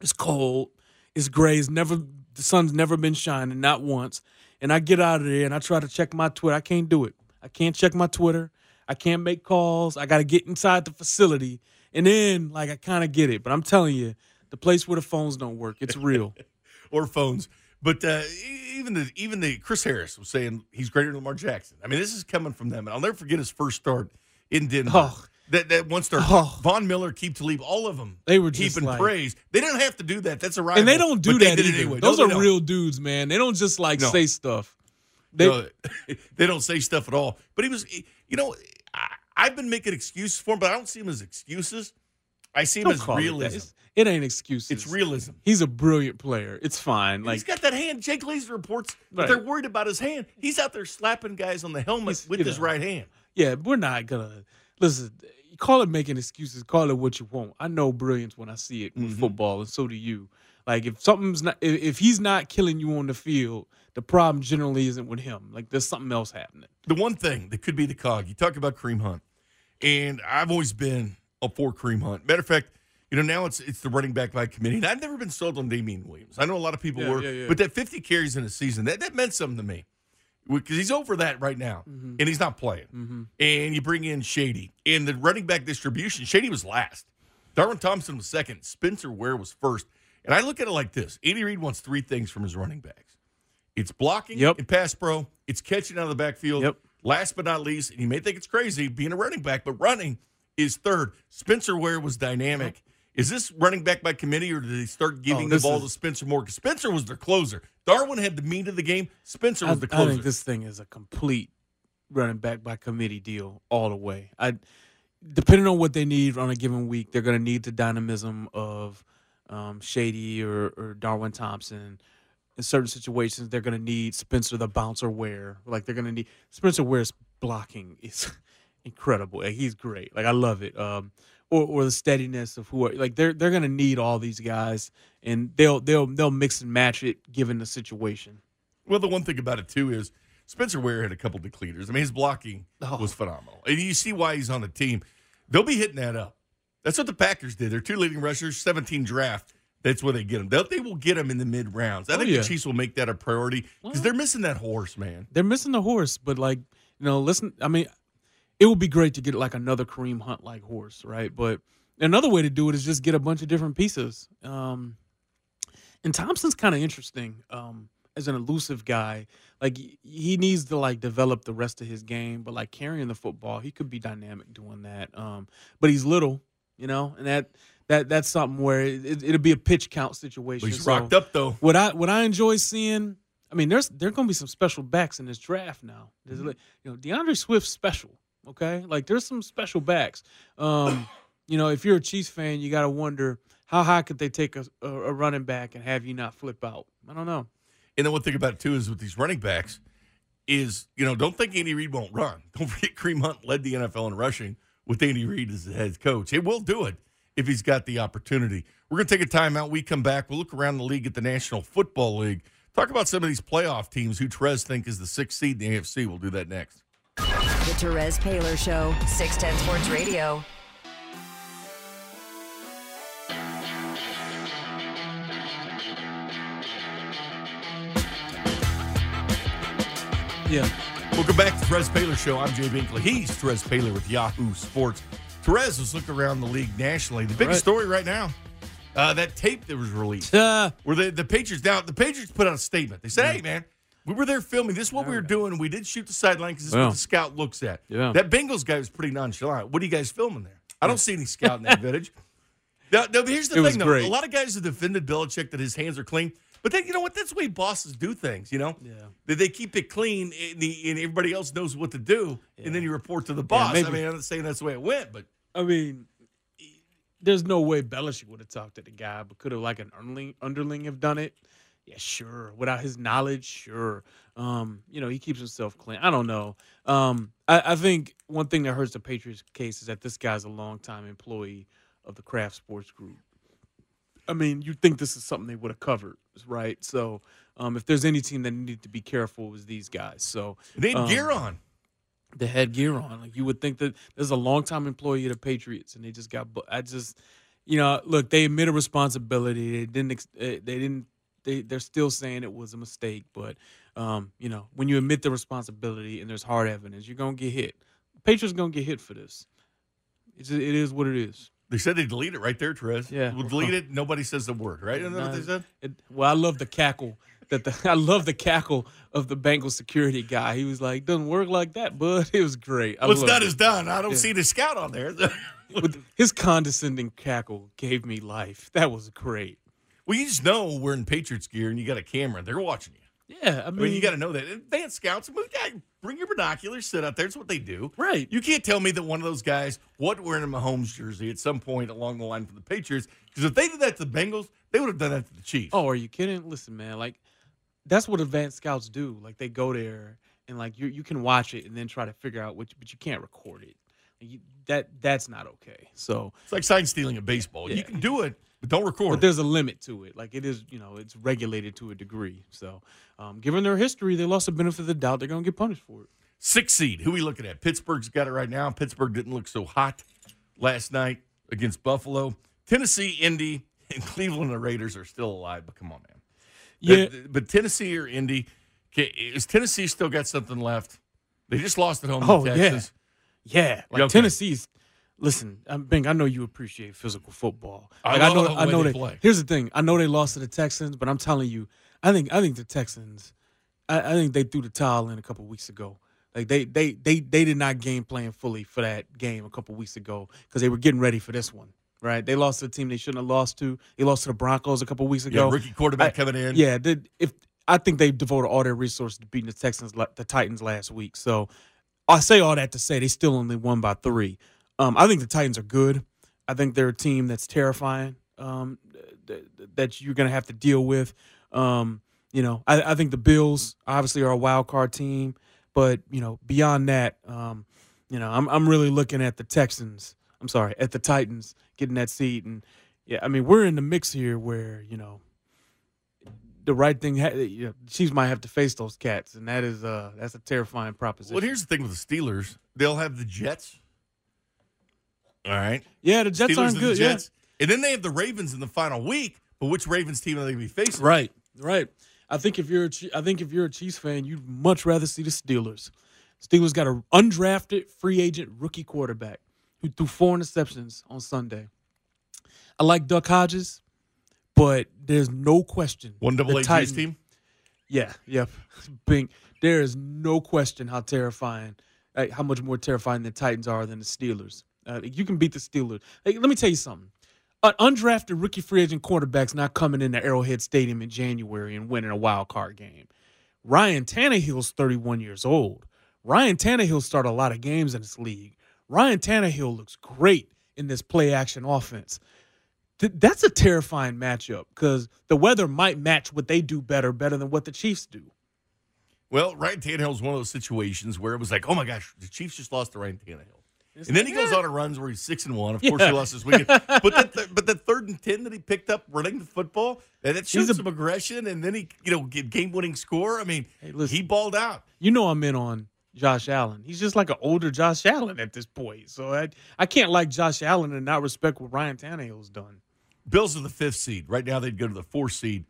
It's cold. It's gray. It's never the sun's never been shining, not once. And I get out of there and I try to check my Twitter. I can't do it. I can't check my Twitter. I can't make calls. I got to get inside the facility. And then, like, I kind of get it. But I'm telling you, the place where the phones don't work, it's real. or phones. But uh, even the even the Chris Harris was saying he's greater than Lamar Jackson. I mean, this is coming from them, and I'll never forget his first start in Denver. Oh. That that one start, Oh. Von Miller, Aqib Talib, all of them. They were just heaping like- praise. They didn't have to do that. That's a rival. and they don't do that did it either. anyway. Those No, are real dudes, man. They don't just like No. say stuff. They, No, they don't say stuff at all. But he was, you know, I, I've been making excuses for him, but I don't see him as excuses. I see him Don't as it realism. It's- It ain't excuses. It's realism. He's a brilliant player. It's fine. he's Like he's got that hand. Jay Glazer reports that Right. they're worried about his hand. He's out there slapping guys on the helmet He's- with his know. right hand. yeah, we're not gonna listen. Call it making excuses. Call it what you want. I know brilliance when I see it with Mm-hmm. football, and so do you. Like if something's not, if, if he's not killing you on the field, the problem generally isn't with him. Like there's something else happening. The one thing that could be the cog, you talk about Kareem Hunt, and I've always been a for Kareem Hunt. Matter of fact, you know, now it's it's the running back by committee. And I've never been sold on Damien Williams. I know a lot of people Yeah, were, yeah, yeah. but that 50 carries in a season, that, that meant something to me. Because he's over that right now, Mm-hmm. and he's not playing. And you bring in Shady. And the running back distribution, Shady was last. Darwin Thompson was second. Spencer Ware was first. And I look at it like this Andy Reid wants three things from his running backs it's blocking Yep. and pass pro, it's catching out of the backfield. Yep. Last but not least, and you may think it's crazy being a running back, but running is third. Spencer Ware was dynamic. Is this running back by committee, or did they start oh, giving Oh, the ball is- to Spencer more? 'Cause Spencer was their closer. Darwin had the meat of the game. Spencer I, was the closer. I think this thing is a complete running back by committee deal all the way. I depending on what they need on a given week, they're going to need the dynamism of um, Shady or, or Darwin Thompson. In certain situations, they're going to need Spencer the bouncer Ware. Like they're going to need Spencer Ware's blocking is incredible. Like, he's great. Like I love it. Um, or, or the steadiness of who are like they're they're going to need all these guys, and they'll they'll they'll mix and match it given the situation. Well, the one thing about it too is Spencer Ware had a couple decleaters. I mean, his blocking Oh. was phenomenal, and you see why he's on the team. They'll be hitting that up. That's what the Packers did. Their two leading rushers, seventeen draft. That's where they get them. They'll, they will get them in the mid rounds. I Oh, think yeah. the Chiefs will make that a priority because they're missing that horse, man. they're missing the horse, but like you know, listen. I mean, it would be great to get like another Kareem Hunt like horse, right? But another way to do it is just get a bunch of different pieces. Um, and Thompson's kind of interesting um, as an elusive guy. Like he- he needs to like develop the rest of his game, but like carrying the football, he could be dynamic doing that. Um, but he's little, you know, and that that that's something where it, it'll be a pitch count situation. But he's So- rocked up though. what I what I enjoy seeing, I mean, there's there going to be some special backs in this draft now. There's Mm-hmm. like, you know, D'Andre Swift special. Okay, like there's some special backs. Um, you know, if you're a Chiefs fan, you got to wonder how high could they take a, a, a running back and have you not flip out? I don't know. And then one thing about it too is with these running backs is you know don't think Andy Reid won't run. Don't forget Kareem Hunt led the NFL in rushing with Andy Reid as the head coach. It will do it if he's got the opportunity. We're going to take a timeout. We come back. We'll look around the league at the National Football League. Talk about some of these playoff teams who Terez think is the sixth seed in the AFC. We'll do that next. The Terez Paylor Show, 610 Sports Radio. Yeah. Welcome back to the Terez Paylor Show. I'm Jay Binkley. He's Terez Paylor with Yahoo Sports. Terez was looking around the league nationally. The biggest Right. story right now, uh, that tape that was released, Uh, where the, the Patriots now the Patriots put out a statement. They said, "Hey, man, we were there filming. This is what we were doing. We did shoot the sideline because this is what the scout looks at." Yeah. That Bengals guy was pretty nonchalant. What are you guys filming there? I don't see any scout in that footage. Now, now, here's the It thing, though. great. A lot of guys have defended Belichick that his hands are clean. But then, you know what? That's the way bosses do things, you know? Yeah. That they keep it clean and, the, and everybody else knows what to do. And then you report to the boss. I mean, I'm not saying that's the way it went, but I mean, there's no way Belichick would have talked to the guy, but could have like an underling, underling have done it? Yeah, sure. Without his knowledge, sure. Um, you know, he keeps himself clean. I don't know. Um, I, I think one thing that hurts the Patriots case is that this guy's a longtime employee of the Kraft Sports Group. I mean, you think this is something they would have covered, right? So, um, if there's any team that needed to be careful, it was these guys. So they had Um, gear on. the headgear on. Like you would think that there's a longtime employee of the Patriots, and they just got. I just, you know, look, they admit a responsibility. They didn't. eh, They didn't. They they're still saying it was a mistake, but um, you know, when you admit the responsibility and there's hard evidence, you're gonna get hit. Patriots gonna get hit for this. It's, it is what it is. They said they delete it right there, Terez. Yeah. We'll delete it. Nobody says the word, right? Isn't that what they said? It, well, I love the cackle that the I love the cackle of the Bengals security guy. He was like, "Doesn't work like that, bud." It was great. I What's done it. is done. I don't Yeah. see the scout on there. His condescending cackle gave me life. That was great. well, you just know we're in Patriots gear and you got a camera. They're watching you. Yeah, I I mean, mean, you got to know that. Advanced scouts, well, yeah, bring your binoculars, sit out there. It's what they do. Right. You can't tell me that one of those guys what wearing a Mahomes jersey at some point along the line for the Patriots. Because if they did that to the Bengals, they would have done that to the Chiefs. Oh, are you kidding? Listen, man, like that's what advanced scouts do. Like they go there and like you you can watch it and then try to figure out which, but you can't record it. You, that that's not okay. So, It's like sign stealing in baseball. You can do it, but don't record. but there's a limit to it. Like it is, you know, it's regulated to a degree. So, um, given their history, they lost the benefit of the doubt. They're gonna get punished for it. Six seed. Who we looking at? Pittsburgh's got it right now. Pittsburgh didn't look so hot last night against Buffalo. Tennessee, Indy, and Cleveland the Raiders are still alive. But come on, man. Yeah, But, but Tennessee or Indy, is Tennessee still got something left? They just lost at home Oh, to. Texas. Yeah, like Okay. Tennessee's. Listen, um, I'm Bing. I know you appreciate physical football. I Like, love know. the I know they play. Here's the thing. I know they lost to the Texans, but I'm telling you, I think I think the Texans. I, I think they threw the towel in a couple weeks ago. Like they they they they did not game plan fully for that game a couple weeks ago because they were getting ready for this one. Right? They lost to a team they shouldn't have lost to. They lost to the Broncos a couple weeks ago. Yeah, rookie quarterback I- coming in. Yeah, did if I think they devoted all their resources to beating the Texans, the Titans last week. So I say all that to say they still only won by three. Um, I think the Titans are good. I think they're a team that's terrifying. Um, th- th- that you're going to have to deal with. Um, you know, I, I think the Bills obviously are a wild card team, but you know, beyond that, um, you know, I'm I'm really looking at the Texans. I'm sorry, at the Titans getting that seat, and yeah, I mean, we're in the mix here where you know the right thing. Ha- you know, Chiefs might have to face those cats, and that is uh that's a terrifying proposition. Well, here's the thing with the Steelers. They'll have the Jets. All right. yeah, the Jets Steelers aren't good. the Yeah. Jets. And then they have the Ravens in the final week. But which Ravens team are they going to be facing? Right, right. I think if you're a, I think if you're a Chiefs fan, you'd much rather see the Steelers. Steelers got an undrafted free agent rookie quarterback who threw four interceptions on Sunday. I like Duck Hodges, but there's no question One double A Titans- team? Yeah, yep. Bing. There is no question how terrifying, like, how much more terrifying the Titans are than the Steelers. Uh, you can beat the Steelers. Like, let me tell you something. An undrafted rookie free agent quarterback's not coming into Arrowhead Stadium in January and winning a wild card game. Ryan Tannehill's 31 years old. Ryan Tannehill started a lot of games in this league. Ryan Tannehill looks great in this play action offense. Th- that's a terrifying matchup because the weather might match what they do better, better than what the Chiefs do. Well, Ryan Tannehill is one of those situations where it was like, oh my gosh, the Chiefs just lost to Ryan Tannehill. It's And then like, he goes eh. on a runs where he's six and one. Of Yeah. course, he lost this weekend. but that, th- but that third and ten that he picked up running the football, and it shows a- some aggression. And then he, you know, game winning score. I mean, Hey, listen. he balled out. You know I'm in on Josh Allen. He's just like an older Josh Allen at this point. So I I can't like Josh Allen and not respect what Ryan Tannehill's done. Bills are the fifth seed. Right now, they'd go to the fourth seed,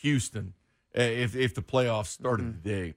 Houston, uh, if if the playoffs started today.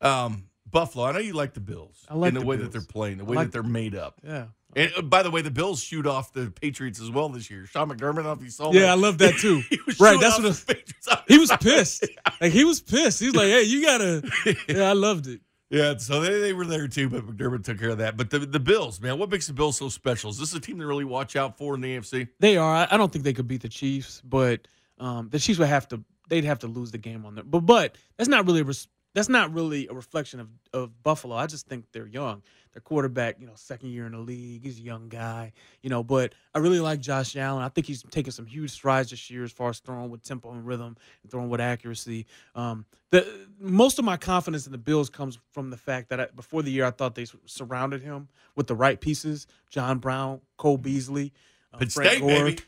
Um, Buffalo. I know you like the Bills I like in the, the way that they're playing, the way like that they're made up. Yeah. And uh, by the way, the Bills shoot off the Patriots as well this year. Sean McDermott, I don't know if you saw that. Yeah, I love that too. Right, that's what the Patriots. He was pissed. Like he was pissed. He's like, "Hey, you gotta." Yeah, I loved it. Yeah, so they, they were there too, but McDermott took care of that. But the, the Bills, man, what makes the Bills so special? Is this a team to really watch out for in the AFC? They are. I, don't think they could beat the Chiefs, but um, the Chiefs would have to. They'd have to lose the game on them. But but that's not really. a Res, that's not really a reflection of, of Buffalo. I just think they're young. Their quarterback, you know, second year in the league. He's a young guy, you know. But I really like Josh Allen. I think he's taken some huge strides this year as far as throwing with tempo and rhythm and throwing with accuracy. Um, the most of my confidence in the Bills comes from the fact that I, before the year I thought they surrounded him with the right pieces: John Brown, Cole Beasley, uh, Penn Frank State, Gore baby.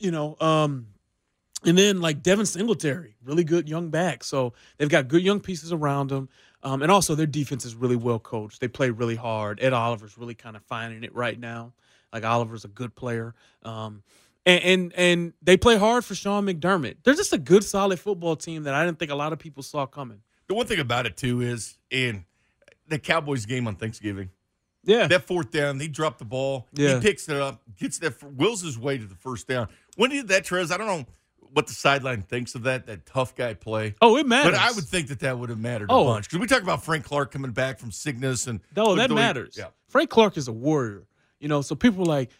you know, um, and then like Devin Singletary, really good young back. So they've got good young pieces around them. Um, and also their defense is really well coached. They play really hard. Ed Oliver's really kind of finding it right now. Like Oliver's a good player. Um, and, and and they play hard for Sean McDermott. They're just a good, solid football team that I didn't think a lot of people saw coming. The one thing about it too is in the Cowboys game on Thanksgiving, Yeah. that fourth down, he dropped the ball. Yeah. He picks it up, gets that wills his way to the first down. When did that, Terez, I don't know what the sideline thinks of that, that tough guy play. oh, it matters. But I would think that that would have mattered a Oh. bunch because we talk about Frank Clark coming back from sickness and No, that matters. Yeah, Frank Clark is a warrior. You know, so people were like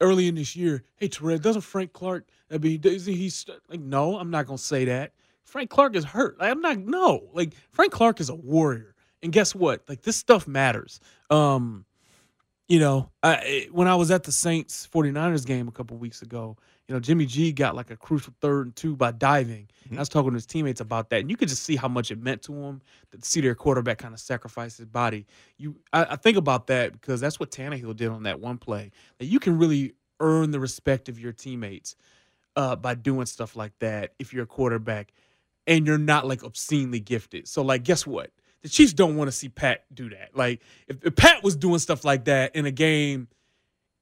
early in this year, hey Terrell, doesn't Frank Clark I mean, isn't he st-" like no, I'm not gonna say that. Frank Clark is hurt. Like, I'm not no. Like Frank Clark is a warrior. And guess what? Like this stuff matters. Um, you know, I when I was at the Saints 49ers game a couple weeks ago, you know, Jimmy G got like a crucial third and two by diving. And I was talking to his teammates about that, and you could just see how much it meant to him to see their quarterback kind of sacrifice his body. You, I, I think about that because that's what Tannehill did on that one play. That you can really earn the respect of your teammates uh, by doing stuff like that if you're a quarterback and you're not like obscenely gifted. So, like, guess what? The Chiefs don't want to see Pat do that. Like, if, if Pat was doing stuff like that in a game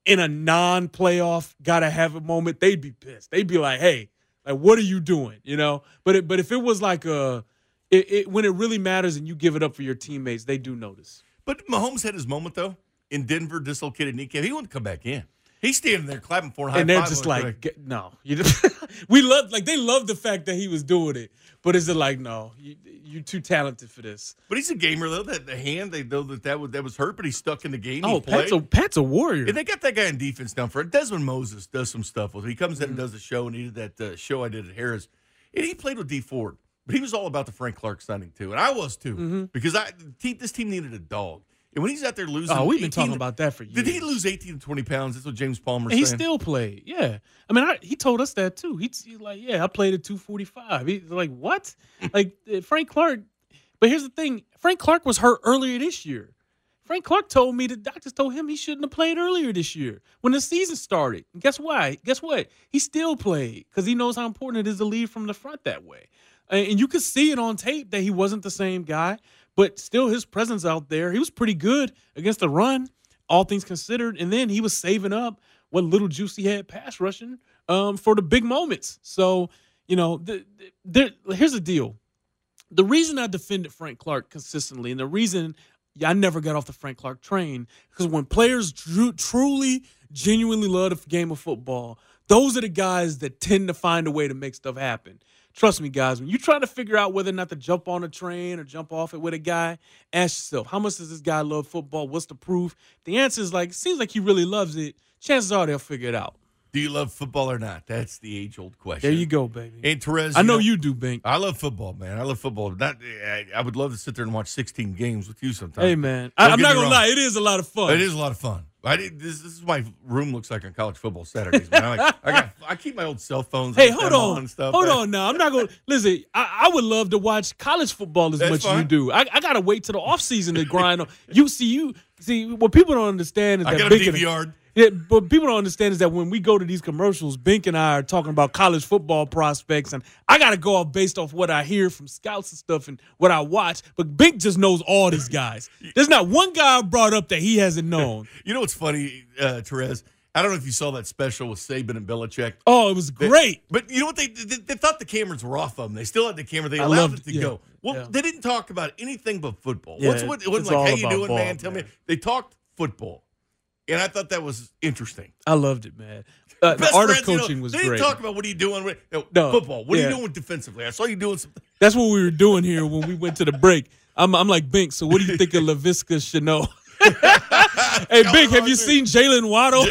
in a non-playoff gotta have a moment, they'd be pissed. They'd be like, "Hey, like, what are you doing?" You know. But it, but if it was like a, it, it when it really matters and you give it up for your teammates, they do notice. But Mahomes had his moment though in Denver, dislocated kneecap. He wouldn't come back in. He's standing there clapping for him. and they're just him. like, no, you just, we love like they love the fact that he was doing it, but is it like, no, you you too talented for this? But he's a gamer though. That the hand, they know that that was that was hurt, but he's stuck in the game. Oh. Pat's a Pat's a warrior. And they got that guy in defense down for it. Dezman Moses does some stuff with. He comes in Mm-hmm. and does the show, and he did that uh, show I did at Harris, and he played with Dee Ford. But he was all about the Frank Clark signing too, and I was too because I this team needed a dog. And when he's out there losing, oh, we've been 18 talking about that for years. Did he lose eighteen to twenty pounds? That's what James Palmer he still played. Yeah. I mean, I, he told us that too. He's, he's like, yeah, I played at 245. He's like, what? like, uh, Frank Clark. But here's the thing Frank Clark was hurt earlier this year. Frank Clark told me the doctors told him he shouldn't have played earlier this year when the season started. And guess why? Guess what? He still played because he knows how important it is to lead from the front that way. And and you could see it on tape that he wasn't the same guy, but still his presence out there, he was pretty good against the run, all things considered. And then he was saving up what little juice he had pass rushing um, for the big moments. So, you know, the, the, the, here's the deal. The reason I defended Frank Clark consistently and the reason I never got off the Frank Clark train because when players drew, truly, genuinely love the game of football, those are the guys that tend to find a way to make stuff happen. Trust me, guys, when you try to figure out whether or not to jump on a train or jump off it with a guy, ask yourself, how much does this guy love football? What's the proof? The answer is like, it seems like he really loves it. Chances are they'll figure it out. Do you love football or not? That's the age old question. There you go, baby. And Terez, I know you do, Bink. I love football, man. I love football. Not, I, I would love to sit there and watch 16 games with you sometime. Hey, man. Don't I, I'm not going to wrong. lie. It is a lot of fun. It is a lot of fun. I did, this, this is my room looks like on college football Saturdays. Man. I, like, I, got, I keep my old cell phones. Hey, hold on. and stuff. Hold on now. I'm not going to listen. I, I would love to watch college football as That's much as you do. I, I got to wait till the offseason to grind on You see you see what people don't understand is I that got a DVR. Yeah, but people don't understand is that when we go to these commercials, Bink and I are talking about college football prospects, and I got to go off based off what I hear from scouts and stuff and what I watch. But Bink just knows all these guys. There's not one guy I brought up that he hasn't known. You know what's funny, uh, Terez? I don't know if you saw that special with Saban and Belichick. Oh, it was They- great. But you know what? They, they they thought the cameras were off of them. They still had the camera. They allowed loved- it to yeah, go. Well, yeah. they didn't talk about anything but football. Yeah, What's what? It wasn't like, "How you doing, ball, man? Tell me." They talked football, and I thought that was interesting. I loved it, man. Uh, the art of friends, you know, coaching was they didn't great. talk about what are you doing with no, No, football. What are you doing defensively? I saw you doing something. That's what we were doing here when we went to the break. I'm, I'm like Bink. So what do you think of Laviska Shenault? hey, Bink, have you seen Jaylen Waddle?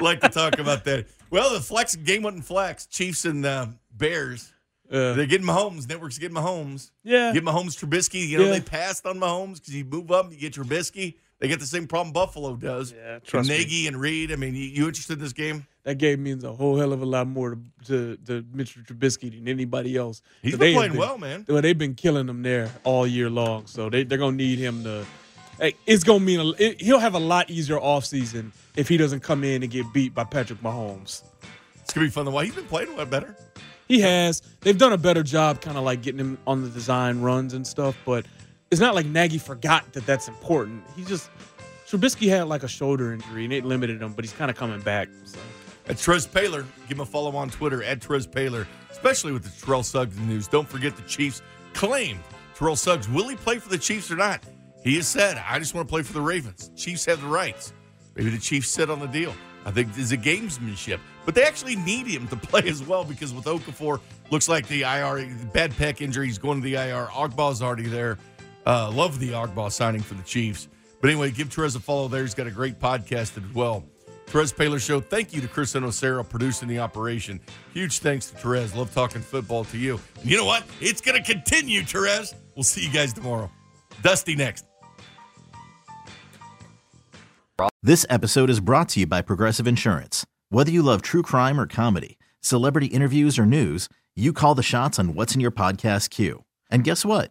like to talk about that. Well, the flex game wasn't flex. Chiefs and uh, Bears. Uh, They're getting Mahomes. Networks getting Mahomes. yeah. Get Mahomes Trubisky. You know, Yeah. they passed on Mahomes because you move up, you get Trubisky. They get the same problem Buffalo does. Yeah, And trust me. Nagy and Reid. I mean, you, you interested in this game? That game means a whole hell of a lot more to to, to Mitchell Trubisky than anybody else. He's been they playing well, man. Well, they've been killing them there all year long, so they they're gonna need him to. Hey, it's gonna mean a, it, he'll have a lot easier offseason if he doesn't come in and get beat by Patrick Mahomes. It's gonna be fun to watch. He's been playing a lot better. He has. They've done a better job, kind of like getting him on the design runs and stuff. But it's not like Nagy forgot that that's important. He just Trubisky had like a shoulder injury and it limited him, but he's kind of coming back. So. That's Terez Paylor. Give him a follow on Twitter at Terez Paylor, especially with the Terrell Suggs news. Don't forget the Chiefs claimed Terrell Suggs. Will he play for the Chiefs or not? He has said, I just want to play for the Ravens. Chiefs have the rights. Maybe the Chiefs sit on the deal. I think there's a gamesmanship. But they actually need him to play as well because with Okafor, looks like the IR, bad pec injury, he's going to the IR. Ogbah's already there. Uh, love the Ogbah signing for the Chiefs. But anyway, give Terez a follow there. He's got a great podcast as well. Terez Paylor Show. Thank you to Chris and Osara producing the operation. Huge thanks to Terez. Love talking football to you. And you know what? It's going to continue, Terez. We'll see you guys tomorrow. Dusty next. This episode is brought to you by Progressive Insurance. Whether you love true crime or comedy, celebrity interviews or news, you call the shots on what's in your podcast queue. And guess what?